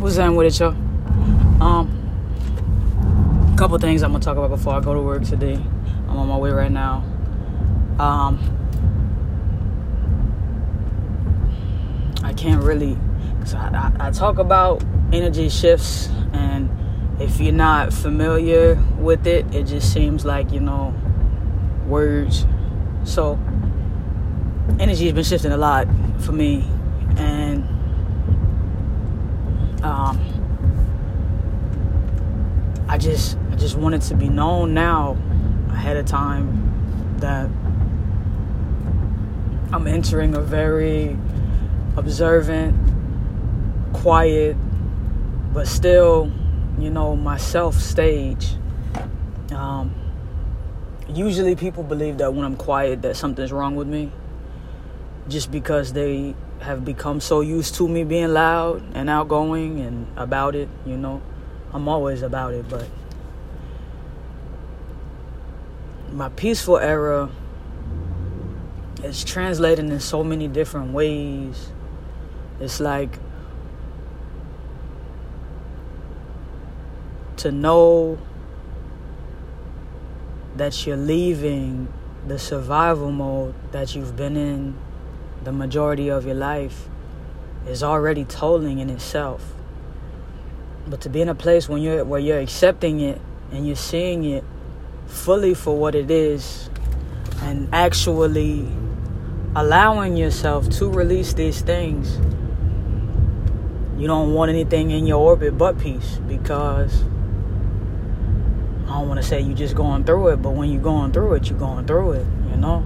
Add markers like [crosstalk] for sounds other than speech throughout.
What's that with it, y'all? Um, couple things I'm gonna talk about before I go to work today. I'm on my way right now. Um, I can't really, cause I, I, I talk about energy shifts, and if you're not familiar with it, it just seems like you know words. So energy has been shifting a lot for me, and um, I just I just want it to be known now ahead of time that I'm entering a very observant, quiet, but still, you know, myself stage. Um, usually people believe that when I'm quiet that something's wrong with me just because they have become so used to me being loud and outgoing and about it, you know. I'm always about it, but my peaceful era is translated in so many different ways. It's like to know that you're leaving the survival mode that you've been in the majority of your life is already tolling in itself. But to be in a place when you're where you're accepting it and you're seeing it fully for what it is and actually allowing yourself to release these things. You don't want anything in your orbit but peace because I don't want to say you're just going through it, but when you're going through it, you're going through it, you know?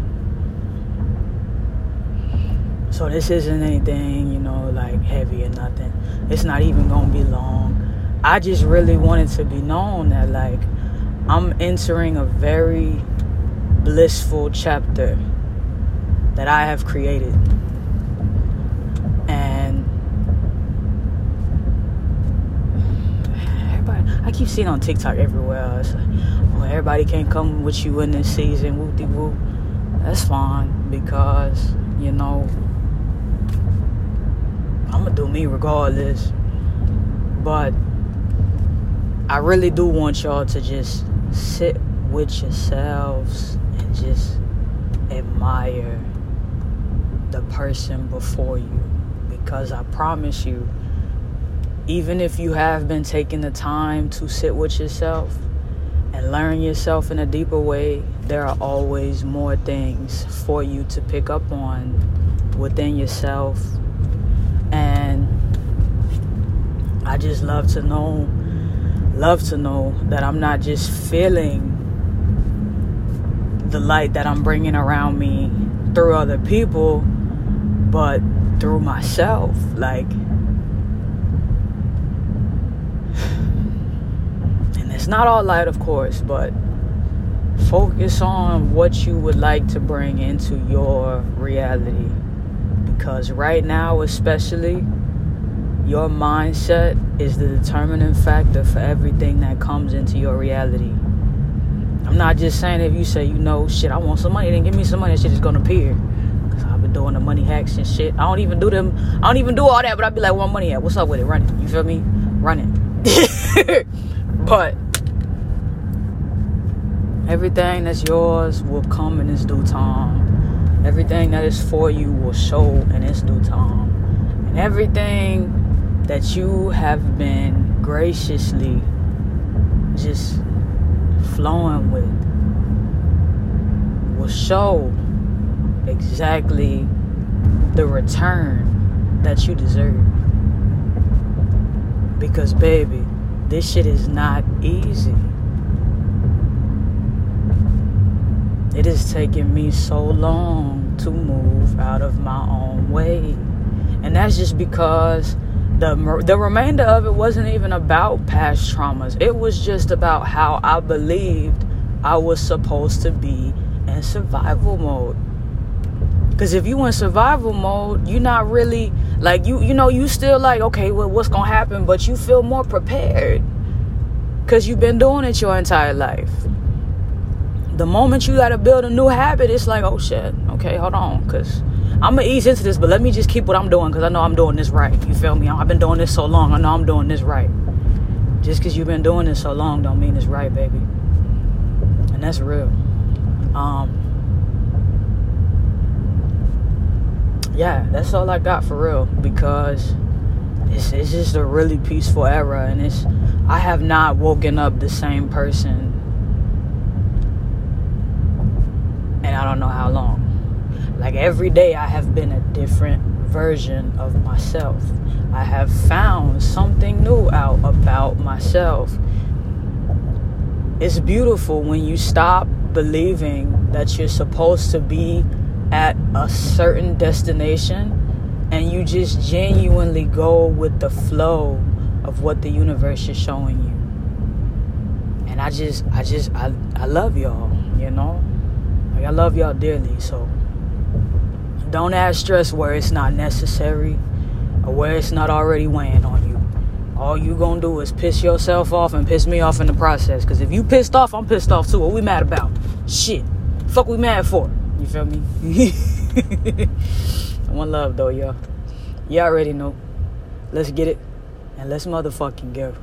So this isn't anything, you know, like heavy or nothing. It's not even gonna be long. I just really wanted to be known that like I'm entering a very blissful chapter that I have created. And everybody I keep seeing on TikTok everywhere. It's like, oh, everybody can't come with you in this season, whoop de whoop. That's fine because, you know, I'm gonna do me regardless. But I really do want y'all to just sit with yourselves and just admire the person before you. Because I promise you, even if you have been taking the time to sit with yourself and learn yourself in a deeper way, there are always more things for you to pick up on within yourself and I just love to know love to know that I'm not just feeling the light that I'm bringing around me through other people but through myself. Like and it's not all light of course but focus on what you would like to bring into your reality. Because right now, especially, your mindset is the determining factor for everything that comes into your reality. I'm not just saying if you say, you know, shit, I want some money, then give me some money, that shit is gonna appear. Cause I've been doing the money hacks and shit. I don't even do them, I don't even do all that, but I'd be like, my money at? What's up with it? Run it. You feel me? Run it. [laughs] but everything that's yours will come in its due time. Everything that is for you will show in its due time. And everything that you have been graciously just flowing with will show exactly the return that you deserve. Because, baby, this shit is not easy. It has taken me so long to move out of my own way. And that's just because the the remainder of it wasn't even about past traumas. It was just about how I believed I was supposed to be in survival mode. Cause if you in survival mode, you're not really like you you know you still like okay well what's gonna happen, but you feel more prepared. Cause you've been doing it your entire life the moment you got to build a new habit, it's like, oh shit, okay, hold on, because I'm gonna ease into this, but let me just keep what I'm doing because I know I'm doing this right. You feel me? I've been doing this so long. I know I'm doing this right. Just because you've been doing this so long, don't mean it's right, baby. And that's real. Um, yeah, that's all I got for real because it's, it's just a really peaceful era, and it's I have not woken up the same person, and I don't know how long. Like every day, I have been a different version of myself. I have found something new out about myself. It's beautiful when you stop believing that you're supposed to be at a certain destination and you just genuinely go with the flow of what the universe is showing you. And I just I just I, I love y'all, you know? Like I love y'all dearly, so don't add stress where it's not necessary or where it's not already weighing on you. All you gonna do is piss yourself off and piss me off in the process. Cause if you pissed off, I'm pissed off too. What we mad about? Shit. Fuck we mad for? You feel me? [laughs] One love though, y'all. You all already know. Let's get it and let's motherfucking go.